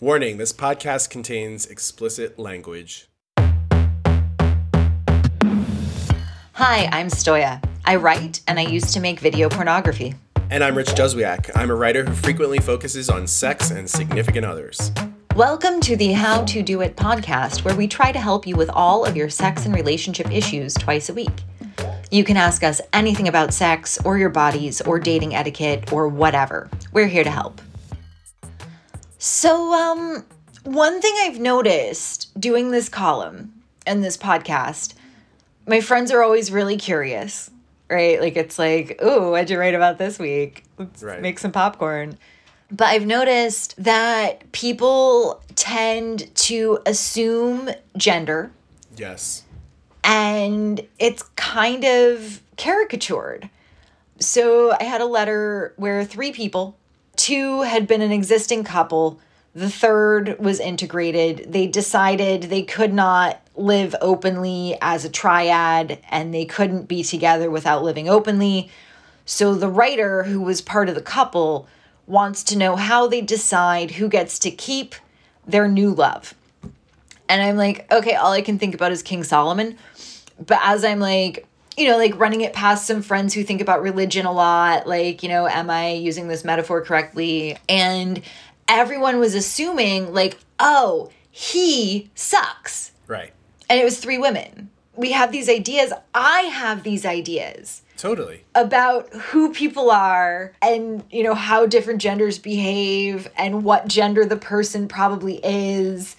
Warning this podcast contains explicit language. Hi, I'm Stoya. I write and I used to make video pornography. And I'm Rich Juzwiak. I'm a writer who frequently focuses on sex and significant others. Welcome to the How to Do It podcast, where we try to help you with all of your sex and relationship issues twice a week. You can ask us anything about sex or your bodies or dating etiquette or whatever. We're here to help. So, um, one thing I've noticed doing this column and this podcast, my friends are always really curious, right? Like, it's like, ooh, what'd you write about this week? Let's Right. make some popcorn. But I've noticed that people tend to assume gender Yes. and it's kind of caricatured. So I had a letter where three people, two had been an existing couple, the third was integrated. They decided they could not live openly as a triad and they couldn't be together without living openly. So the writer, who was part of the couple, wants to know how they decide who gets to keep their new love. And I'm like, okay, all I can think about is King Solomon. But as I'm like, you know, like running it past some friends who think about religion a lot, like, you know, am I using this metaphor correctly? And everyone was assuming, like, oh, he sucks. Right. And it was three women. We have these ideas. I have these ideas Totally. about who people are and you know how different genders behave and what gender the person probably is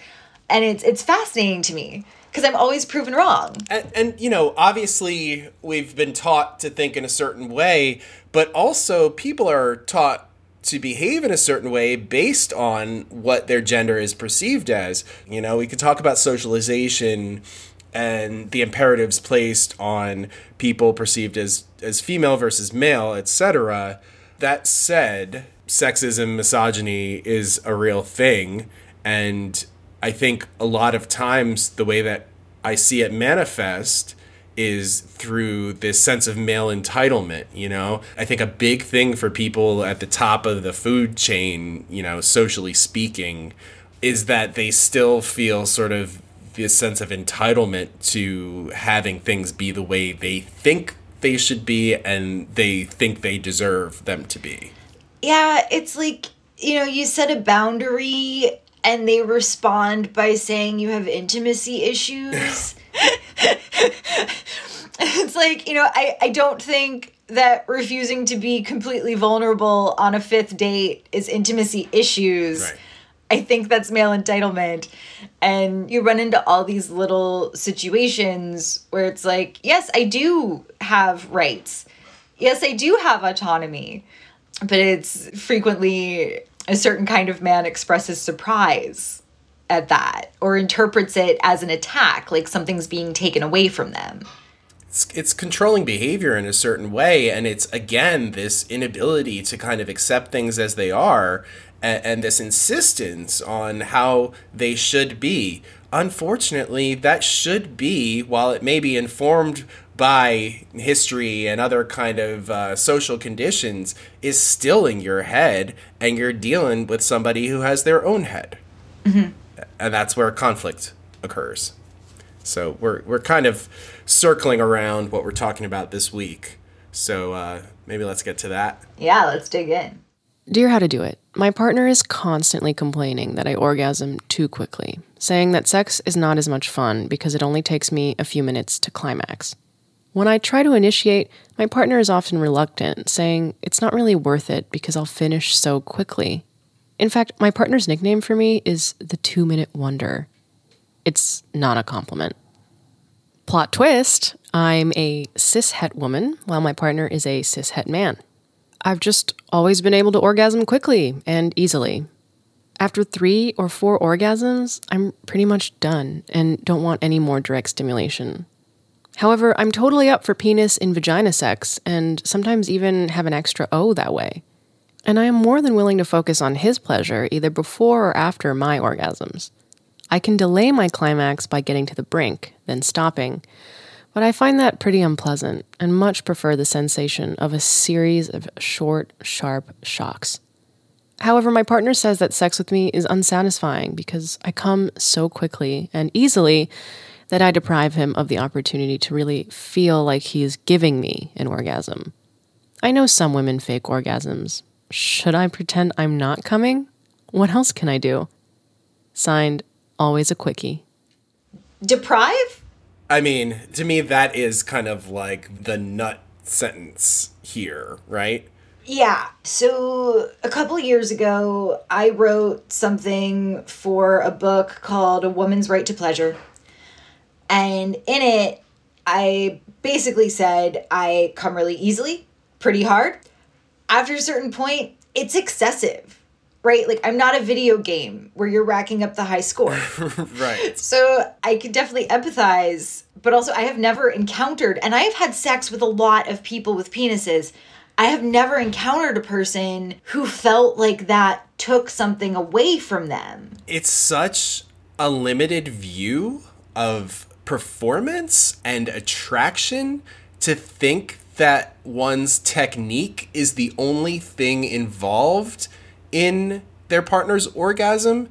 and it's it's fascinating to me because i'm always proven wrong And, and, you know, obviously, we've been taught to think in a certain way, but also people are taught to behave in a certain way based on what their gender is perceived as. You know, we could talk about socialization and the imperatives placed on people perceived as as female versus male, etc. That said, sexism, misogyny is a real thing, and I think a lot of times the way that I see it manifest is through this sense of male entitlement, you know? I think a big thing for people at the top of the food chain, you know, socially speaking, is that they still feel sort of this sense of entitlement to having things be the way they think they should be and they think they deserve them to be. yeah it's like you know you set a boundary and they respond by saying you have intimacy issues it's like you know i i don't think that refusing to be completely vulnerable on a fifth date is intimacy issues Right. I think that's male entitlement. And you run into all these little situations where it's like, yes, I do have rights. Yes, I do have autonomy. But it's frequently a certain kind of man expresses surprise at that or interprets it as an attack, like something's being taken away from them. it's, it's controlling behavior in a certain way and it's again this inability to kind of accept things as they are and, and this insistence on how they should be unfortunately that should be while it may be informed by history and other kind of uh, social conditions is still in your head and you're dealing with somebody who has their own head and that's where conflict occurs so we're we're kind of circling around what we're talking about this week. So uh, maybe let's get to that. Yeah, let's dig in. Dear How to Do It, my partner is constantly complaining that I orgasm too quickly, saying that sex is not as much fun because it only takes me a few minutes to climax. When I try to initiate, my partner is often reluctant, saying it's not really worth it because I'll finish so quickly. In fact, my partner's nickname for me is the two minute wonder. It's not a compliment. Plot twist I'm a cis het woman, while my partner is a cis het man. I've just always been able to orgasm quickly and easily. After three or four orgasms, I'm pretty much done and don't want any more direct stimulation. However, I'm totally up for penis in vagina sex and sometimes even have an extra O that way. And I am more than willing to focus on his pleasure either before or after my orgasms. I can delay my climax by getting to the brink, then stopping, but I find that pretty unpleasant and much prefer the sensation of a series of short, sharp shocks. However, my partner says that sex with me is unsatisfying because I come so quickly and easily that I deprive him of the opportunity to really feel like he is giving me an orgasm. I know some women fake orgasms. Should I pretend I'm not coming? What else can I do? Signed, always a quickie. Deprive? I mean, to me, that is kind of like the nut sentence here, right? Yeah. So a couple years ago, I wrote something for a book called A Woman's Right to Pleasure. And in it, I basically said I come really easily, pretty hard. After a certain point, it's excessive, right? Like, I'm not a video game where you're racking up the high score. right. So I can definitely empathize, but also I have never encountered, and I have had sex with a lot of people with penises. I have never encountered a person who felt like that took something away from them. It's such a limited view of performance and attraction to think that one's technique is the only thing involved in their partner's orgasm.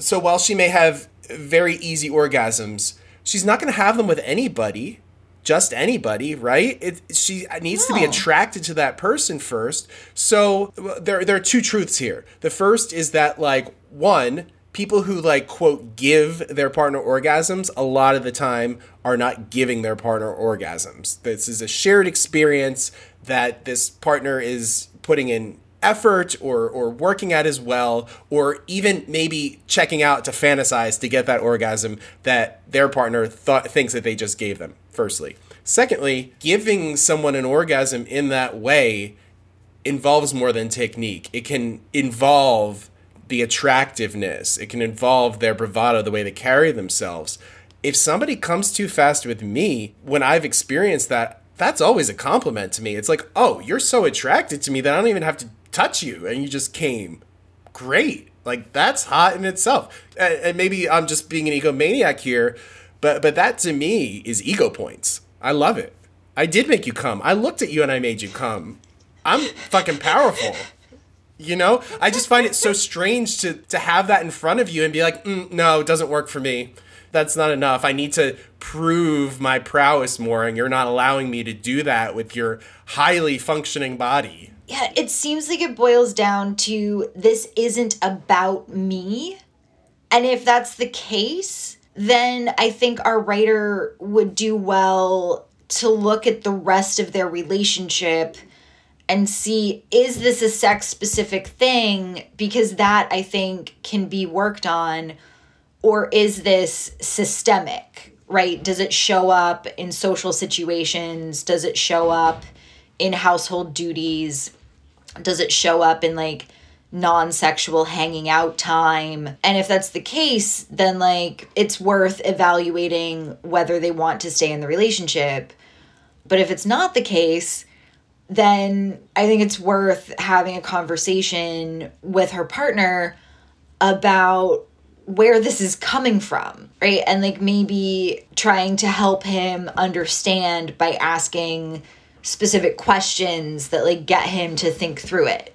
So while she may have very easy orgasms, she's not going to have them with anybody just anybody, right? It she needs no. to be attracted to that person first. So there there are two truths here. The first is that like one, people who like quote give their partner orgasms a lot of the time are not giving their partner orgasms. This is a shared experience that this partner is putting in effort or or working at as well or even maybe checking out to fantasize to get that orgasm that their partner thought thinks that they just gave them firstly. Secondly, giving someone an orgasm in that way involves more than technique. It can involve the attractiveness, it can involve their bravado, the way they carry themselves. If somebody comes too fast with me, when I've experienced that, that's always a compliment to me. It's like, oh, you're so attracted to me that I don't even have to touch you, and you just came. Great. Like, that's hot in itself. And maybe I'm just being an egomaniac here but but that to me is ego points. I love it. I did make you come. I looked at you and I made you come. I'm fucking powerful. You know, I just find it so strange to to have that in front of you and be like, mm, no, it doesn't work for me. That's not enough. I need to prove my prowess more, and you're not allowing me to do that with your highly functioning body. Yeah, it seems like it boils down to this isn't about me. And if that's the case, then I think our writer would do well to look at the rest of their relationship and see is this a sex specific thing because that I think can be worked on or is this systemic right does it show up in social situations does it show up in household duties does it show up in like non sexual hanging out time. And if that's the case, then like it's worth evaluating whether they want to stay in the relationship. But if it's not the case, then I think it's worth having a conversation with her partner about where this is coming from, right? And like maybe trying to help him understand by asking specific questions that like get him to think through it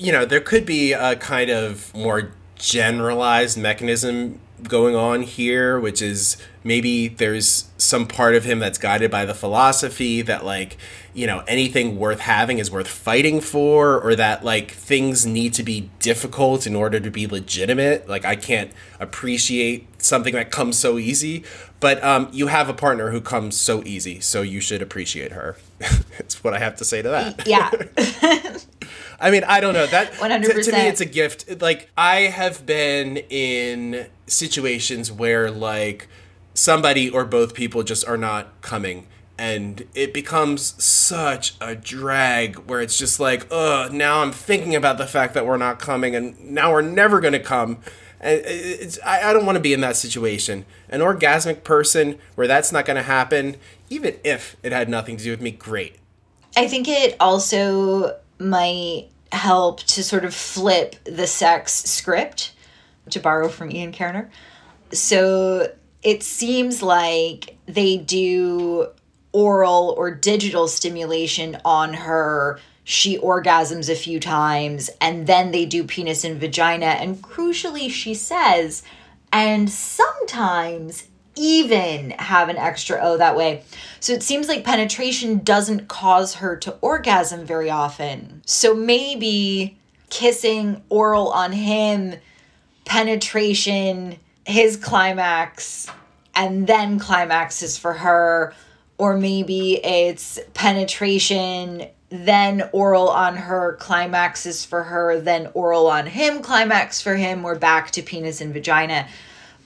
you know, there could be a kind of more generalized mechanism going on here, which is maybe there's some part of him that's guided by the philosophy that, like, you know, anything worth having is worth fighting for, or that, like, things need to be difficult in order to be legitimate. Like, I can't appreciate something that comes so easy, but um, you have a partner who comes so easy, so you should appreciate her. That's what I have to say to that. Yeah. I mean, I don't know that. One hundred percent. To me, it's a gift. Like I have been in situations where like somebody or both people just are not coming and it becomes such a drag where it's just like ugh now i'm thinking about the fact that we're not coming and now we're never going to come and it's, I, I don't want to be in that situation an orgasmic person where that's not going to happen even if it had nothing to do with me great i think it also might help to sort of flip the sex script, to borrow from Ian Kerner. So it seems like they do oral or digital stimulation on her she orgasms a few times and then they do penis and vagina. And crucially, she says, and sometimes even have an extra O that way. So it seems like penetration doesn't cause her to orgasm very often. So maybe kissing oral on him, penetration, his climax, and then climaxes for her. Or maybe it's penetration, then oral on her, climaxes for her, then oral on him, climax for him. We're back to penis and vagina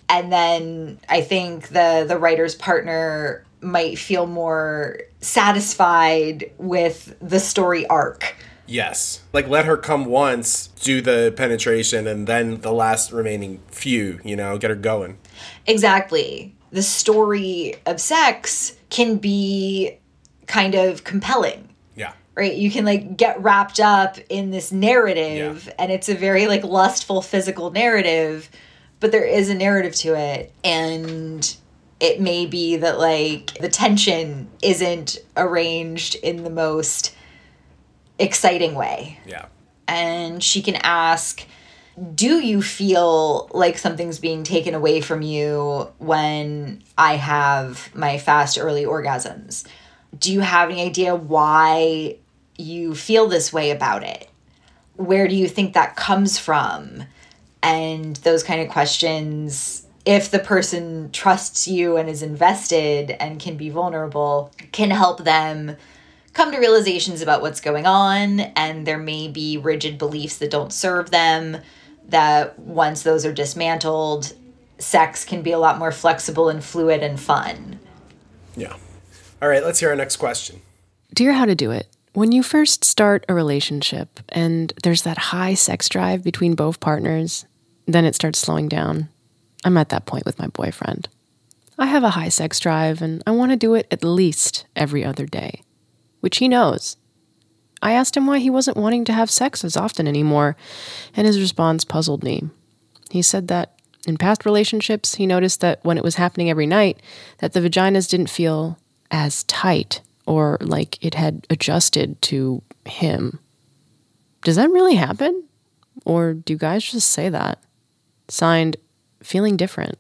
and then I think the the writer's partner might feel more satisfied with the story arc. Yes. Like let her come once, do the penetration, and then the last remaining few, you know, get her going. Exactly. The story of sex can be kind of compelling. Yeah. Right? You can like get wrapped up in this narrative Yeah. and it's a very like lustful physical narrative, but there is a narrative to it and it may be that like the tension isn't arranged in the most exciting way. Yeah. and she can ask do you feel like something's being taken away from you when i have my fast early orgasms do you have any idea why you feel this way about it where do you think that comes from and those kind of questions if the person trusts you and is invested and can be vulnerable can help them come to realizations about what's going on and there may be rigid beliefs that don't serve them that once those are dismantled sex can be a lot more flexible and fluid and fun Yeah. All right, let's hear our next question. Dear How to Do It, when you first start a relationship and there's that high sex drive between both partners, then it starts slowing down. I'm at that point with my boyfriend. I have a high sex drive and I want to do it at least every other day, which he knows. I asked him why he wasn't wanting to have sex as often anymore, and his response puzzled me. He said that in past relationships, he noticed that when it was happening every night, that the vaginas didn't feel as tight or like it had adjusted to him. Does that really happen? Or do guys just say that? Signed, feeling different.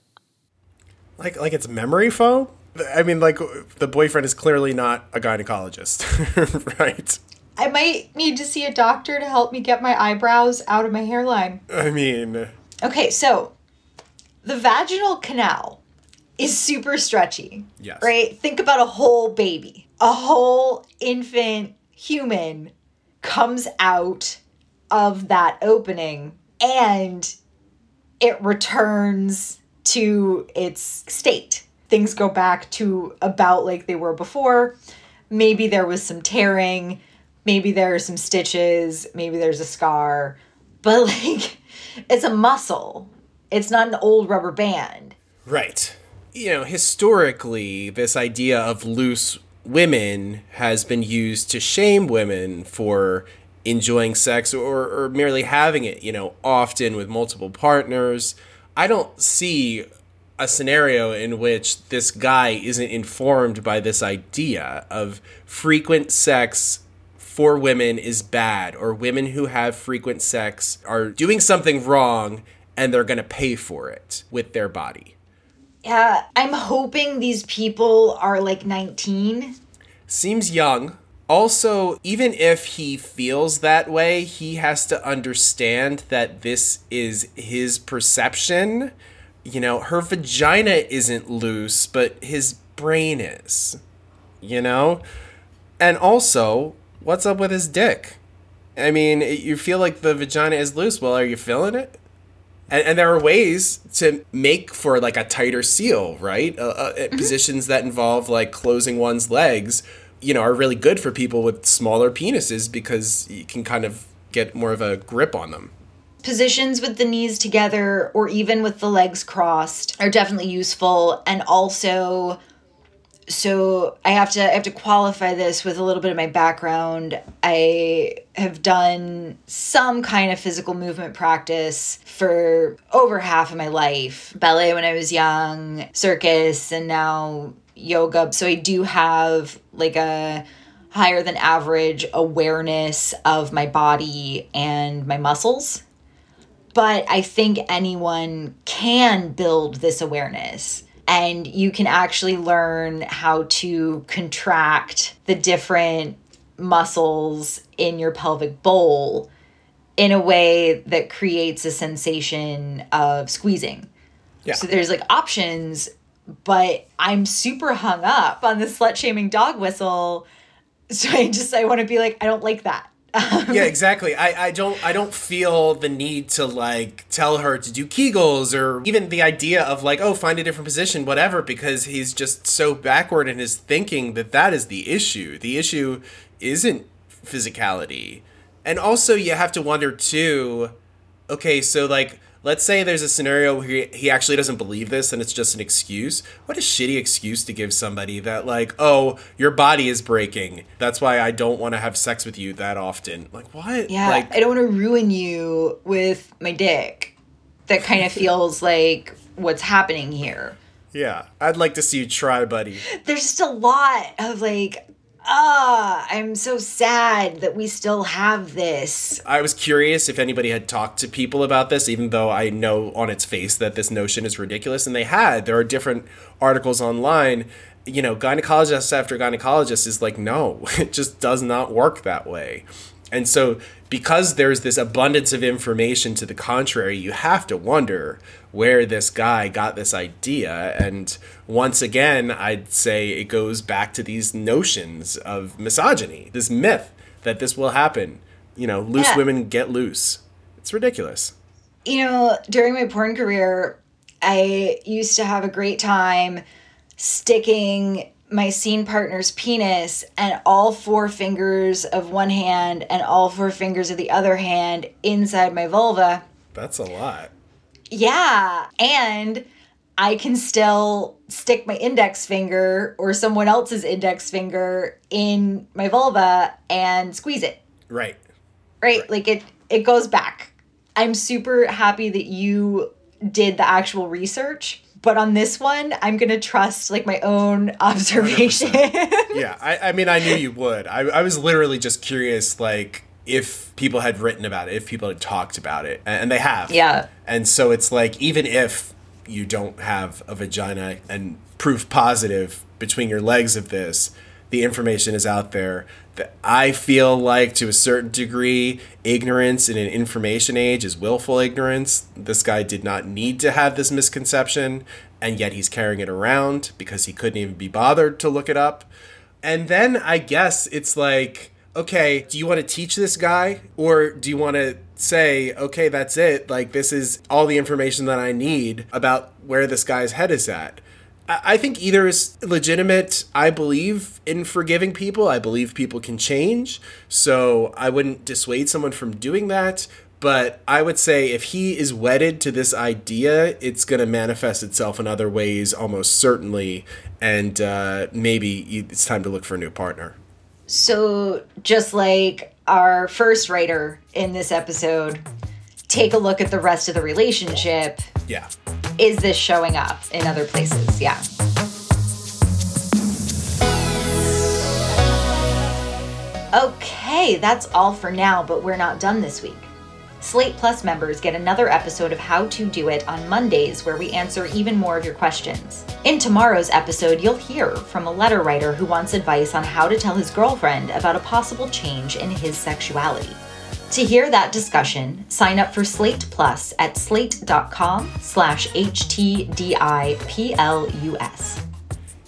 Like like it's memory foam? I mean, like the boyfriend is clearly not a gynecologist, right? i might need to see a doctor to help me get my eyebrows out of my hairline I mean, okay so the vaginal canal is super stretchy Yes. right think about a whole baby a whole infant human comes out of that opening and it returns to its state. Things go back to about like they were before. Maybe there was some tearing, maybe there are some stitches, maybe there's a scar, but like it's a muscle. It's not an old rubber band. Right. You know, historically, this idea of loose women has been used to shame women for enjoying sex or, or merely having it, you know, often with multiple partners. I don't see a scenario in which this guy isn't informed by this idea of frequent sex for women is bad or women who have frequent sex are doing something wrong and they're going to pay for it with their body. Yeah, I'm hoping these people are like 19. Seems young. Also, even if he feels that way, he has to understand that this is his perception. You know, her vagina isn't loose, but his brain is. You know? And also, what's up with his dick? I mean, you feel like the vagina is loose. Well, are you feeling it? And, and there are ways to make for like a tighter seal, right? Uh, uh, Positions that involve like closing one's legs, you know, are really good for people with smaller penises because you can kind of get more of a grip on them. Positions with the knees together or even with the legs crossed are definitely useful and also so I have to I have to qualify this with a little bit of my background. I have done some kind of physical movement practice for over half of my life. Ballet when I was young, circus and now yoga. So I do have like a higher than average awareness of my body and my muscles. But I think anyone can build this awareness and you can actually learn how to contract the different muscles in your pelvic bowl in a way that creates a sensation of squeezing. Yeah. So there's like options, but I'm super hung up on the slut shaming dog whistle. So I just I want to be like I don't like that. yeah, exactly. I, I don't I don't feel the need to like tell her to do Kegels or even the idea of like oh find a different position whatever because he's just so backward in his thinking that that is the issue. The issue isn't physicality. And also you have to wonder too okay, so like let's say there's a scenario where he, he actually doesn't believe this and it's just an excuse. What a shitty excuse to give somebody that, like, oh, your body is breaking. That's why I don't want to have sex with you that often. Like, what? Yeah, Like, I don't want to ruin you with my dick. That kind of feels like what's happening here. yeah. I'd like to see you try, buddy. There's just a lot of like, ah, I'm so sad that we still have this. I was curious if anybody had talked to people about this, even though I know on its face that this notion is ridiculous. And they had. There are different articles online. You know, gynecologist after gynecologist is like, no, it just does not work that way. And so, because there's this abundance of information to the contrary, you have to wonder where this guy got this idea. And once again, I'd say it goes back to these notions of misogyny, this myth that this will happen. You know, loose Yeah. women get loose. It's ridiculous. You know, during my porn career, I used to have a great time sticking my scene partner's penis and all four fingers of one hand and all four fingers of the other hand inside my vulva. That's a lot. Yeah. And I can still stick my index finger or someone else's index finger in my vulva and squeeze it. Right. Right? Like it it goes back. I'm super happy that you did the actual research, but on this one, I'm going to trust like my own observation. yeah, I, I mean, I knew you would. I, I was literally just curious, like, if people had written about it, if people had talked about it, and they have. Yeah. And so it's like, even if you don't have a vagina and proof positive between your legs of this, the information is out there. That I feel like, to a certain degree, ignorance in an information age is willful ignorance. This guy did not need to have this misconception, and yet he's carrying it around because he couldn't even be bothered to look it up. And then I guess it's like, okay, do you want to teach this guy? Or do you want to say, okay, that's it? Like, this is all the information that I need about where this guy's head is at. I think either is legitimate. I believe in forgiving people. I believe people can change. So I wouldn't dissuade someone from doing that. But I would say if he is wedded to this idea, it's going to manifest itself in other ways almost certainly. And uh, maybe it's time to look for a new partner. So, just like our first writer in this episode, take a look at the rest of the relationship. Yeah. Is this showing up in other places? Yeah. Okay, that's all for now, but we're not done this week. Slate Plus members get another episode of How to Do It on Mondays, where we answer even more of your questions. In tomorrow's episode, you'll hear from a letter writer who wants advice on how to tell his girlfriend about a possible change in his sexuality. To hear that discussion, sign up for Slate Plus at slate.com slash HTDIPLUS.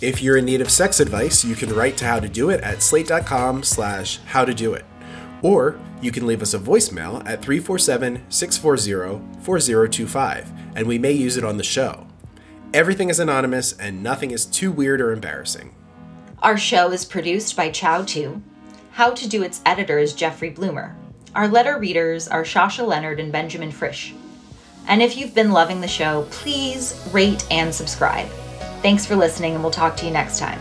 If you're in need of sex advice, you can write to How to Do It at slate.com slash how to do it. Or you can leave us a voicemail at 347-640-4025, and we may use it on the show. Everything is anonymous and nothing is too weird or embarrassing. Our show is produced by Chau Tu. How to Do It's editor is Jeffrey Bloomer. Our letter readers are Shasha Leonard and Benjamin Frisch. And if you've been loving the show, please rate and subscribe. Thanks for listening, and we'll talk to you next time.